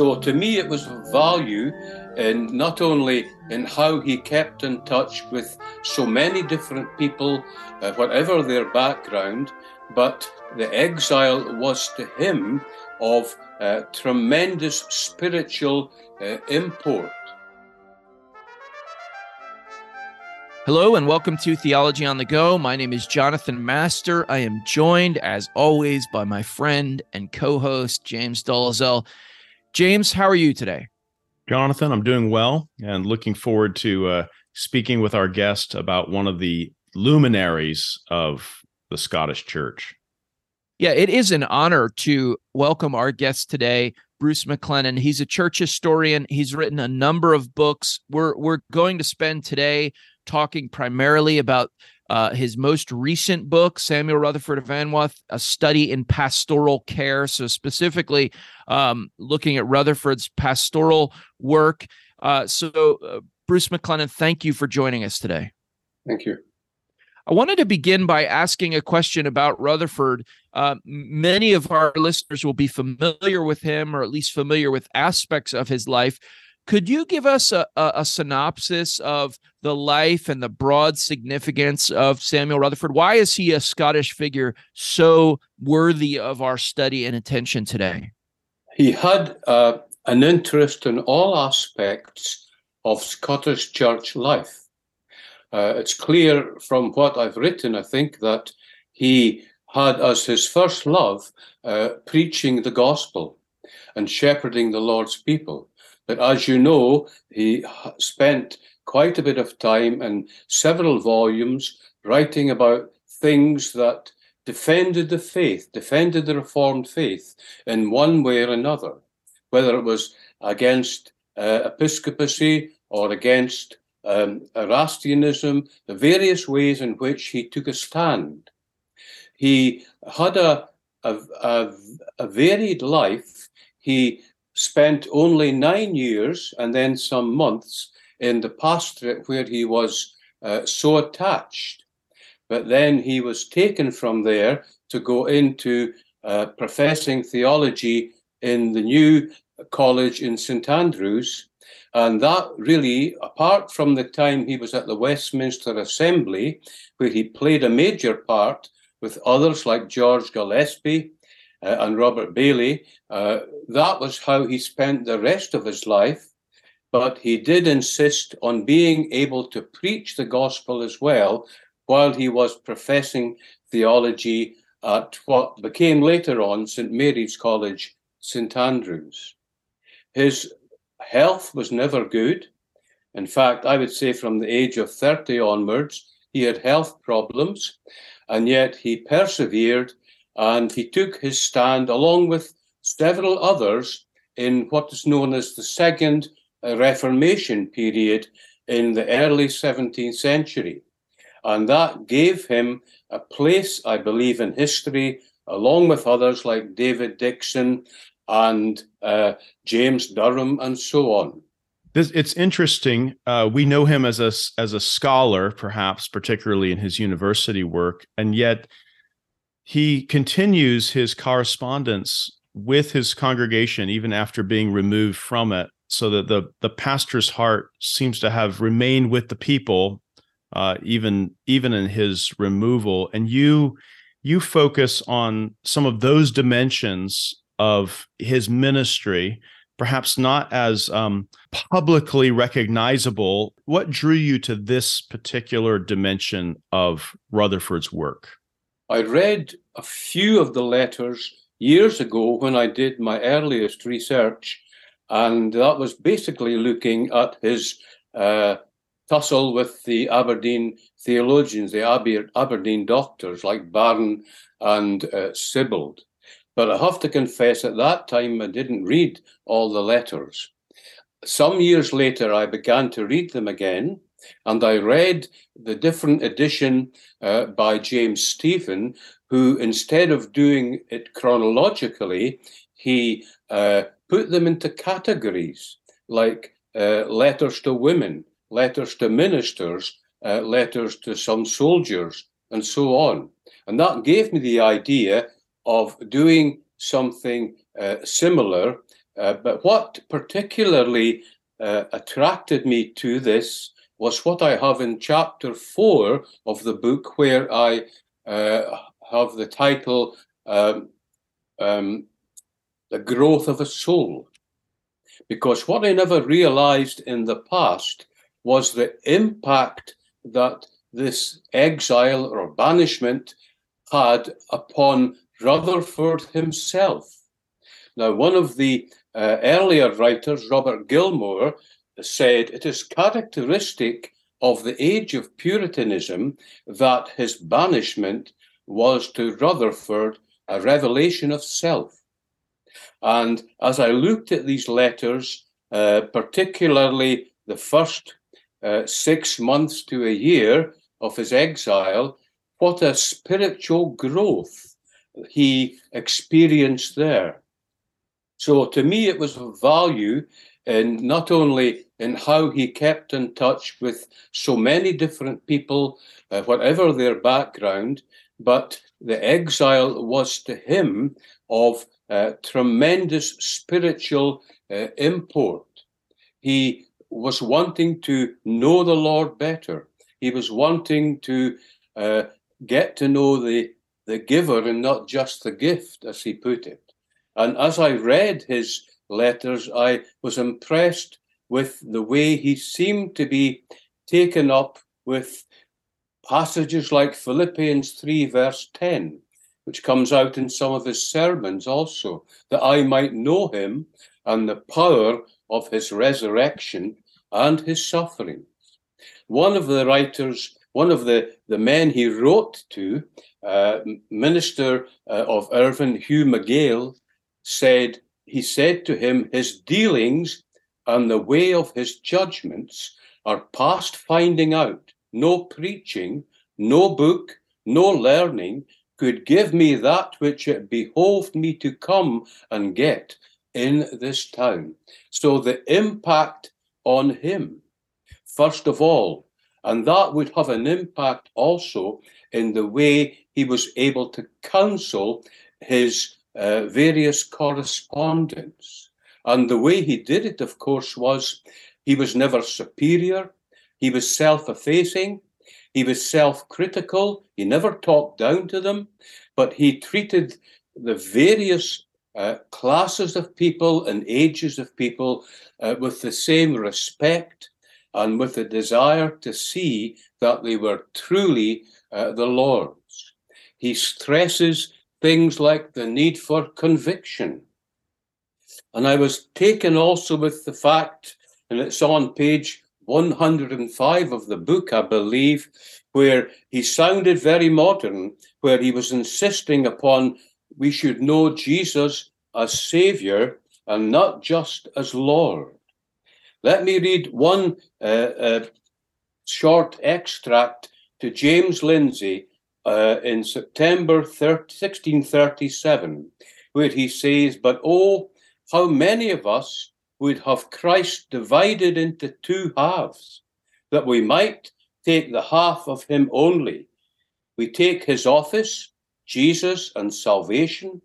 So to me, it was value in not only in how he kept in touch with so many different people, uh, whatever their background, but the exile was to him of uh, tremendous spiritual uh, import. Hello and welcome to Theology on the Go. My name is Jonathan Master. I am joined, as always, by my friend and co host, James Dolezal. James, how are you today? Jonathan, I'm doing well and looking forward to uh, speaking with our guest about one of the luminaries of the Scottish Church. Yeah, it is an honor to welcome our guest today, Bruce McLennan. He's a church historian. He's written a number of books. We're we're going to spend today talking primarily about uh, his most recent book, Samuel Rutherford of Anwoth, a study in pastoral care. So, specifically um, looking at Rutherford's pastoral work. Uh, so, uh, Bruce McLennan, thank you for joining us today. Thank you. I wanted to begin by asking a question about Rutherford. Uh, many of our listeners will be familiar with him, or at least familiar with aspects of his life. Could you give us a, a, a, synopsis of the life and the broad significance of Samuel Rutherford? Why is he a Scottish figure so worthy of our study and attention today? He had uh, an interest in all aspects of Scottish church life. Uh, it's clear from what I've written, I think, that he had as his first love uh, preaching the gospel and shepherding the Lord's people. But as you know, he spent quite a bit of time and several volumes writing about things that defended the faith, defended the Reformed faith in one way or another, whether it was against uh, episcopacy or against um, Erastianism, the various ways in which he took a stand. He had a, a, a, a varied life. He spent only nine years and then some months in the pastorate where he was uh, so attached. But then he was taken from there to go into uh, professing theology in the new college in St Andrews. And that really, apart from the time he was at the Westminster Assembly, where he played a major part with others like George Gillespie uh, and Robert Baillie. uh, that was how he spent the rest of his life but he did insist on being able to preach the gospel as well while he was professing theology at what became later on St. Mary's College, St. Andrews. His health was never good. In fact, I would say from the age of 30 onwards, he had health problems, and yet he persevered and he took his stand along with several others in what is known as the Second Reformation period in the early 17th century. And that gave him a place, I believe, in history, along with others like David Dickson and uh, James Durham and so on. This, it's interesting. Uh, we know him as a as a scholar, perhaps particularly in his university work, and yet he continues his correspondence with his congregation even after being removed from it so that the the pastor's heart seems to have remained with the people uh, even even in his removal. And you you focus on some of those dimensions of his ministry perhaps not as um, publicly recognizable. What drew you to this particular dimension of rutherford's work? I read a few of the letters years ago when i did my earliest research and that was basically looking at his uh, tussle with the Aberdeen theologians, the Aberdeen doctors like Baron and uh, Sibbald. But I have to confess, at that time, I didn't read all the letters. Some years later, I began to read them again, and I read the different edition uh, by James Stephen, who, instead of doing it chronologically, he uh, put them into categories like uh, letters to women, letters to ministers, uh, letters to some soldiers, and so on. And that gave me the idea of doing something uh, similar Uh, but what particularly attracted me to this was what I have in chapter four of the book, where I uh, have the title um, um, The Growth of a Soul. Because what I never realized in the past was the impact that this exile or banishment had upon Rutherford himself. Now, one of the uh, earlier writers, Robert Gilmour, said it is characteristic of the age of Puritanism that his banishment was to Rutherford a revelation of self. And as I looked at these letters, uh, particularly the first uh, six months to a year of his exile, what a spiritual growth he experienced there. So to me, it was of value in not only in how he kept in touch with so many different people, uh, whatever their background, but the exile was to him of uh, tremendous spiritual uh, import. He was wanting to know the Lord better. He was wanting to uh, get to know the, the giver and not just the gift, as he put it. And as I read his letters, I was impressed with the way he seemed to be taken up with passages like Philippians 3, verse 10, which comes out in some of his sermons also, that I might know him and the power of his resurrection and his sufferings. One of the writers, one of the, the men he wrote to, uh, Minister uh, of Irvine, Hugh McKail, said, he said to him, His dealings and the way of his judgments are past finding out. No preaching, no book, no learning could give me that which it behoved me to come and get in this town. So the impact on him, first of all, and that would have an impact also in the way he was able to counsel his uh, various correspondence. And the way he did it, of course, was he was never superior, he was self effacing, he was self critical, he never talked down to them, but he treated the various uh, classes of people and ages of people uh, with the same respect and with the desire to see that they were truly uh, the Lord's. He stresses things like the need for conviction. And I was taken also with the fact, and it's on page 105 of the book, I believe, where he sounded very modern, where he was insisting upon we should know Jesus as Savior and not just as Lord. Let me read one uh, uh, short extract to James Lindsay uh, in September 30, 1637, where he says, But oh, how many of us would have Christ divided into two halves, that we might take the half of him only. We take his office, Jesus, and salvation,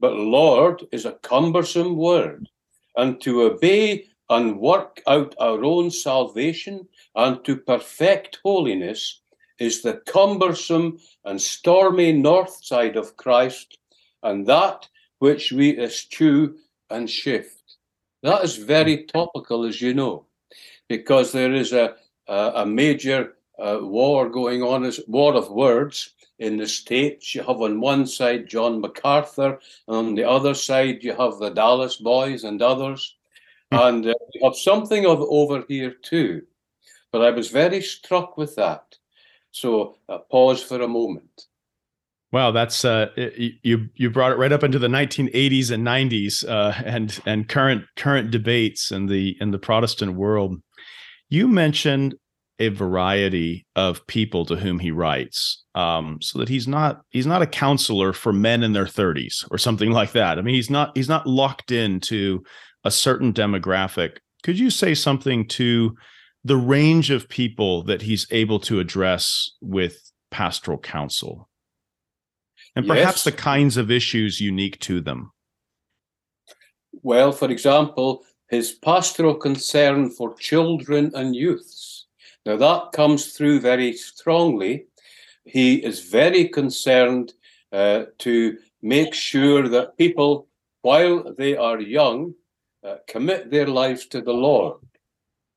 but Lord is a cumbersome word, and to obey and work out our own salvation and to perfect holiness is the cumbersome and stormy north side of Christ, and that which we eschew and shift. That is very topical, as you know, because there is a, a, a major uh, war going on, as war of words in the States. You have on one side John MacArthur, and on the other side you have the Dallas boys and others. Hmm. And uh, we have something of over here too. But I was very struck with that. So uh, pause for a moment. Wow, that's uh, you you brought it right up into the 1980s and 90s uh, and and current current debates in the in the Protestant world. You mentioned a variety of people to whom he writes, um, so that he's not he's not a counselor for men in their 30s or something like that. I mean, he's not he's not locked into a certain demographic. Could you say something to the range of people that he's able to address with pastoral counsel and perhaps yes. the kinds of issues unique to them well, for example, his pastoral concern for children and youths. Now, that comes through very strongly. He is very concerned uh, to make sure that people, while they are young, uh, commit their lives to the Lord.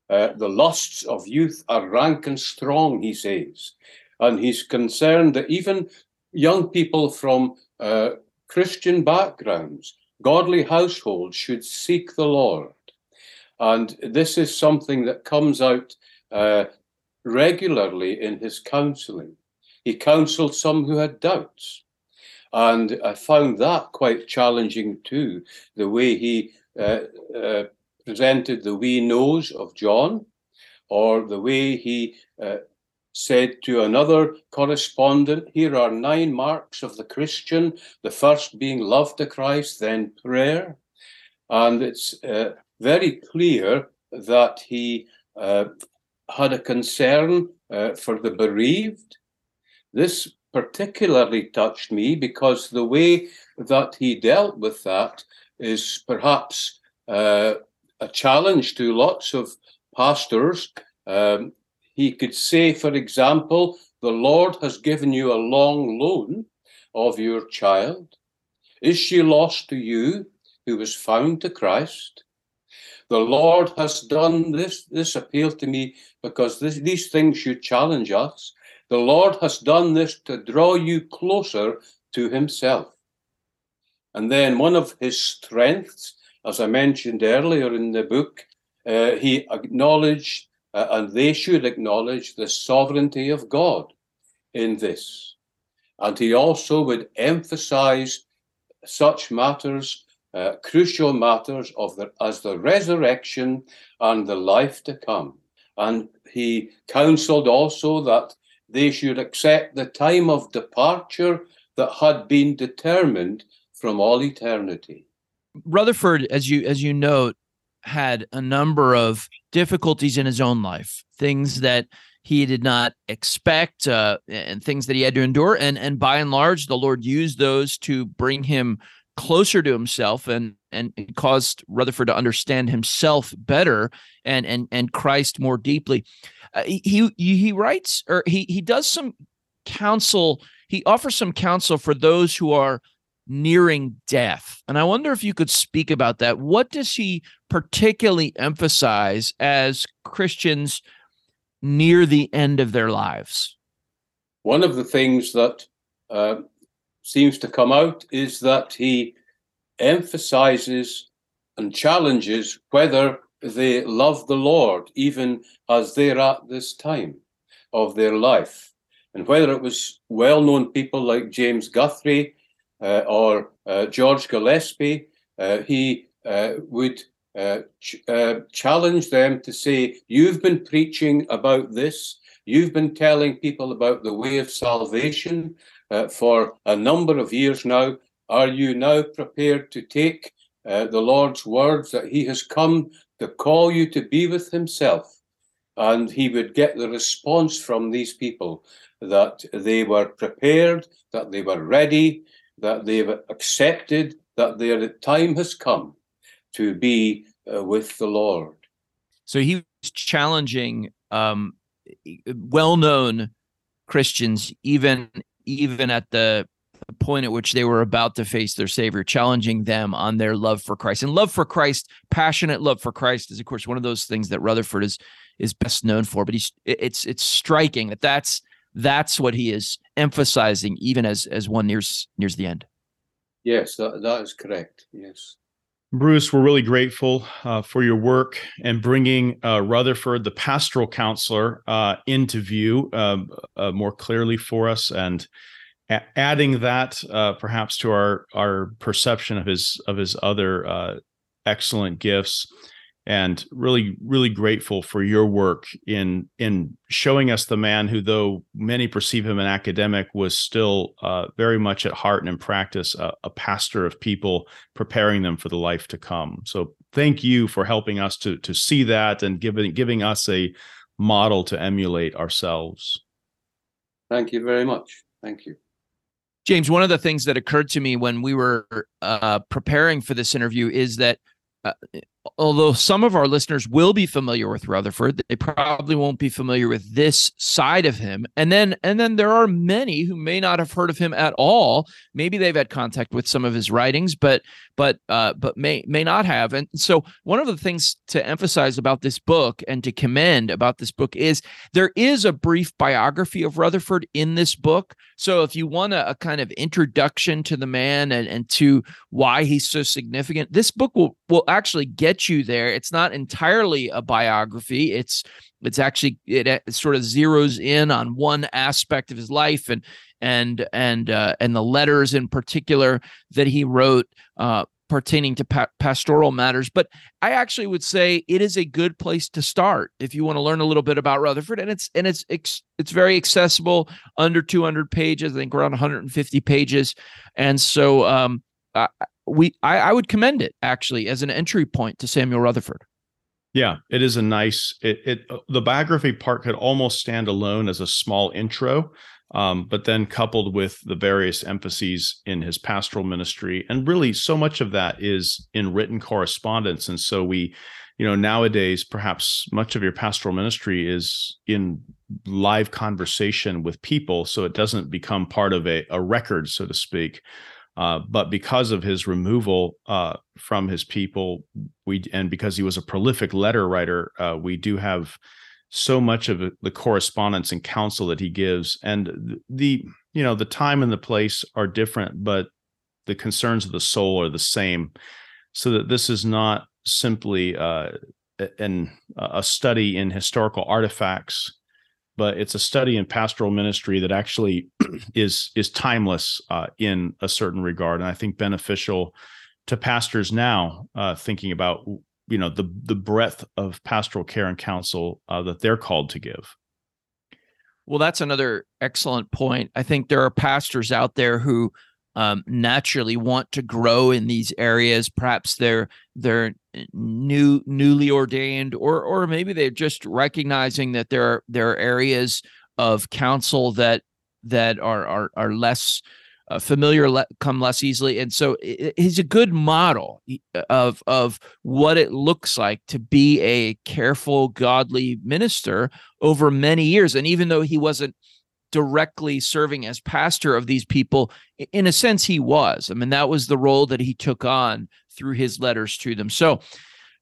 Uh, the lusts of youth are rank and strong, he says. And he's concerned that even young people from uh, Christian backgrounds, godly households, should seek the Lord. And this is something that comes out uh, regularly in his counseling. He counseled some who had doubts. And I found that quite challenging too, the way he uh, uh, presented the we knows of John, or the way he uh, said to another correspondent, Here are nine marks of the Christian, the first being love to Christ, then prayer. And it's uh, very clear that he uh, had a concern uh, for the bereaved. This particularly touched me because the way that he dealt with that is perhaps uh, a challenge to lots of pastors. Um, he could say, for example, the Lord has given you a long loan of your child. Is she lost to you who was found to Christ? The Lord has done this. This appealed to me because this, these things should challenge us. The Lord has done this to draw you closer to Himself. And then one of His strengths, as I mentioned earlier in the book, uh, He acknowledged, uh, and they should acknowledge, the sovereignty of God in this. And He also would emphasize such matters uh, crucial matters of the, as the resurrection and the life to come. And he counseled also that they should accept the time of departure that had been determined from all eternity. Rutherford, as you as you note, had a number of difficulties in his own life, things that he did not expect, uh, and things that he had to endure. And and by and large, the Lord used those to bring him closer to himself and and caused Rutherford to understand himself better and and and Christ more deeply. Uh, he he writes or he he does some counsel. He offers some counsel for those who are nearing death. And I wonder if you could speak about that. What does he particularly emphasize as Christians near the end of their lives? One of the things that uh, seems to come out is that he emphasizes and challenges whether they love the Lord, even as they're at this time of their life. And whether it was well known people like James Guthrie or uh, George Gillespie, uh, he uh, would uh, ch- uh, challenge them to say, You've been preaching about this, you've been telling people about the way of salvation, uh, for a number of years now. Are you now prepared to take uh, the Lord's words that He has come to call you to be with Himself? And He would get the response from these people that they were prepared, that they were ready, that they've accepted that their time has come to be uh, with the Lord. So he was challenging um, well known Christians, even even at the point at which they were about to face their savior challenging them on their love for christ and love for christ passionate love for christ is of course one of those things that rutherford is is best known for but he's it's it's striking that that's that's what he is emphasizing even as as one nears nears the end. Yes that, that is correct yes. Bruce, we're really grateful uh, for your work and bringing uh, Rutherford, the pastoral counselor, uh, into view um, uh, more clearly for us, and a- adding that uh, perhaps to our our perception of his of his other uh, excellent gifts and really really grateful for your work in in showing us the man who though many perceive him an academic was still uh, very much at heart and in practice a, a pastor of people preparing them for the life to come. So thank you for helping us to to see that and giving giving us a model to emulate ourselves. Thank you very much. Thank you. James, one of the things that occurred to me when we were uh, preparing for this interview is that uh, although some of our listeners will be familiar with Rutherford, they probably won't be familiar with this side of him. And then and then there are many who may not have heard of him at all. Maybe they've had contact with some of his writings, but but uh, but may may not have. And so one of the things to emphasize about this book and to commend about this book is there is a brief biography of Rutherford in this book. So if you want a, a kind of introduction to the man and, and to why he's so significant, this book will will actually get you there. It's not entirely a biography. It's it's actually it, it sort of zeroes in on one aspect of his life and and and uh, and the letters in particular that he wrote uh, pertaining to pa- pastoral matters. But I actually would say it is a good place to start if you want to learn a little bit about Rutherford, and it's and it's it's, it's very accessible, under 200 pages. I think around 150 pages, and so um, uh, we I, I would commend it actually as an entry point to Samuel Rutherford. Yeah, it is a nice. It, it the biography part could almost stand alone as a small intro um, but then coupled with the various emphases in his pastoral ministry and really so much of that is in written correspondence and so we you know nowadays perhaps much of your pastoral ministry is in live conversation with people so it doesn't become part of a, a record so to speak uh, but because of his removal uh, from his people we and because he was a prolific letter writer uh, we do have so much of the correspondence and counsel that he gives. And the you know the time and the place are different but the concerns of the soul are the same. So that this is not simply uh, an a study in historical artifacts but it's a study in pastoral ministry that actually is is timeless uh, in a certain regard. And i think beneficial to pastors now uh, thinking about you know the the breadth of pastoral care and counsel uh, that they're called to give. Well that's another excellent point. I think there are pastors out there who um, naturally want to grow in these areas. Perhaps they're they're new newly ordained or or maybe they're just recognizing that there are there are areas of counsel that that are are, are less uh, familiar le- come less easily. And so it, he's a good model of of what it looks like to be a careful godly minister over many years. And even though he wasn't directly serving as pastor of these people in a sense he was i mean that was the role that he took on through his letters to them so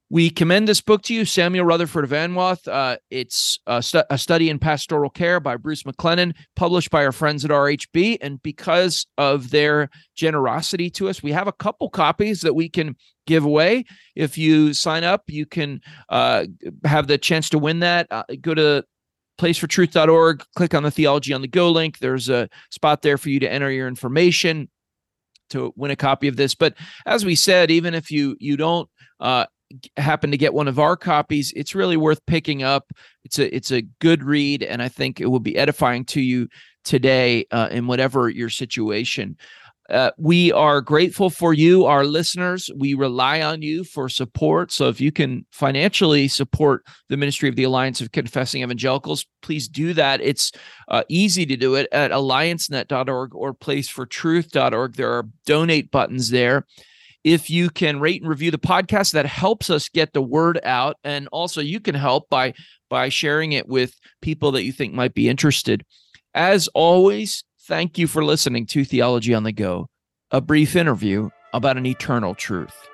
we commend this book to you, Samuel Rutherford of Anwoth. Uh, it's a, stu- a, study in pastoral care by Bruce McLennan, published by our friends at RHB. And because of their generosity to us, we have a couple copies that we can give away. If you sign up, you can uh, have the chance to win that. Uh, go to placefortruth.org, click on the Theology on the Go link. There's a spot there for you to enter your information to win a copy of this. But as we said, even if you you don't uh, happen to get one of our copies, it's really worth picking up. It's a it's a good read, and I think it will be edifying to you today uh, in whatever your situation. Uh, we are grateful for you, our listeners. We rely on you for support. So if you can financially support the ministry of the Alliance of Confessing Evangelicals, please do that. It's uh, easy to do it at alliancenet.org or placefortruth.org. There are donate buttons there if you can rate and review the podcast that helps us get the word out and also you can help by by sharing it with people that you think might be interested as always thank you for listening to theology on the go a brief interview about an eternal truth